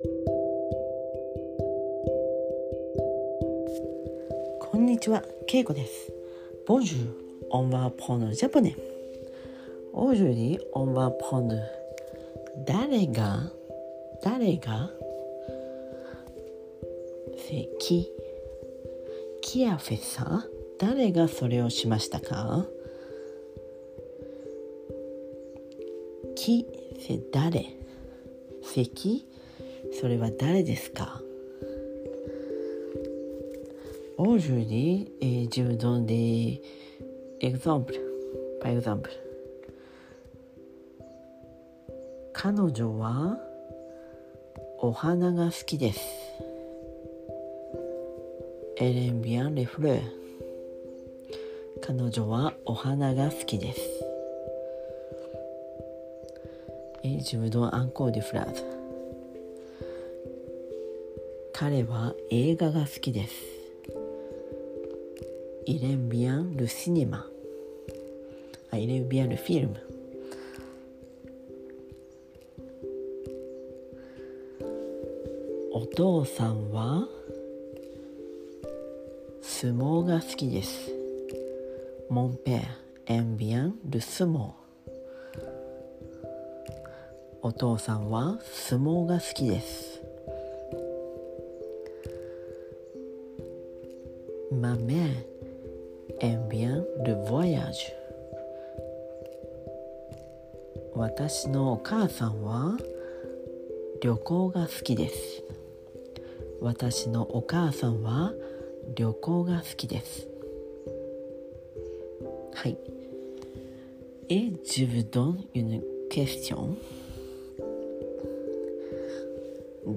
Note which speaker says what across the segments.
Speaker 1: こんにちは、けいこです。 Bonjour, on va apprendre japonais. Aujourd'hui, on va apprendre.誰が、誰が、せき、キアフェサ、誰がそれをしましたか?き、せ、誰、せき、それは誰ですか Aujourd'hui, je vous donne des exemples. Par exemple, 彼女はお花が好きです。Elle aime bien les fleurs. 彼女はお花が好きです。Et je vous donne encore des phrases. 彼は映画が好きです。イレン・ビアン・ル・シネマ。イレン・ビアン・ル・フィルム。お父さんは相撲が好きです。モンペア・エンビアン・ル・スモー。お父さんは相撲が好きです。Ma mère aime bien le voyage 私のお母さんは旅行が好きです私のお母さんは旅行が好きですはい Et je vous donne une question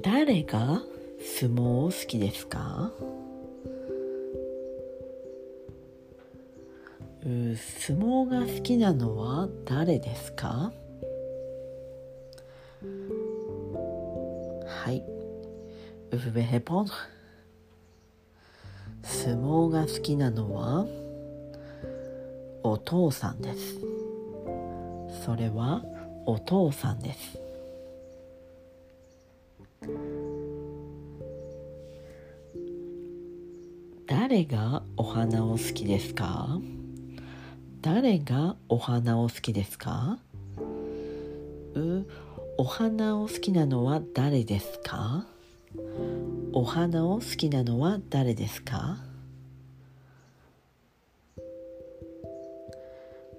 Speaker 1: 誰が相撲を好きですか相撲が好きなのは誰ですか？はい。Vous pouvez répondre 相撲が好きなのはお父さんです。それはお父さんです。誰がお花を好きですか？誰がお花を好きですか？うお花を好きなのは誰ですか？お花を好きなのは誰ですか？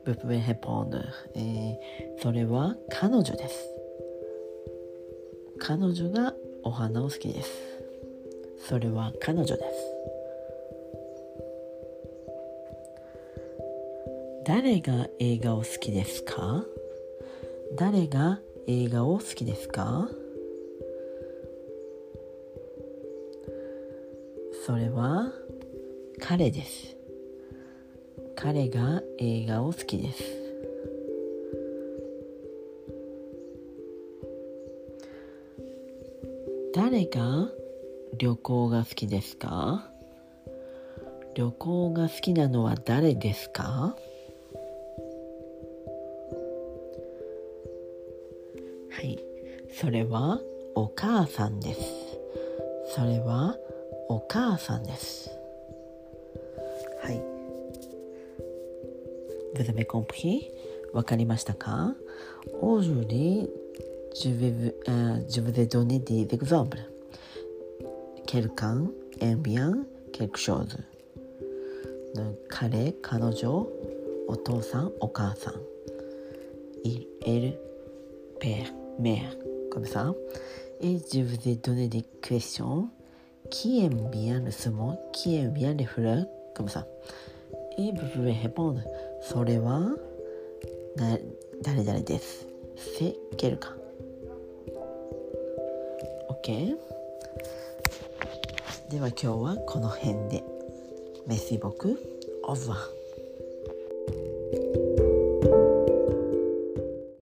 Speaker 1: ブプベヘポンヌ、えー、それは彼女です。彼女がお花を好きです。それは彼女です。誰が映画を好きですか？誰が映画を好きですか？それは彼です。彼が映画を好きです。誰が旅行が好きですか？旅行が好きなのは誰ですか？はいそれはお母さんですそれはお母さんですはい Vous avez compris? わかりましたか Aujourd'hui, je, vais, euh, je vous ai donné des exemples. Quelqu'un aime bien quelque chose. 彼、彼女、お父さん、お母さん。Il, elle, père. Mère, comme ça. Et je vous ai donné des questions. Qui aime bien le saumon Qui aime bien les fleurs Comme ça. Et vous pouvez répondre. それは誰々です。C'est quelqu'un. OK? では今日はこの辺で。Merci beaucoup. Au revoir.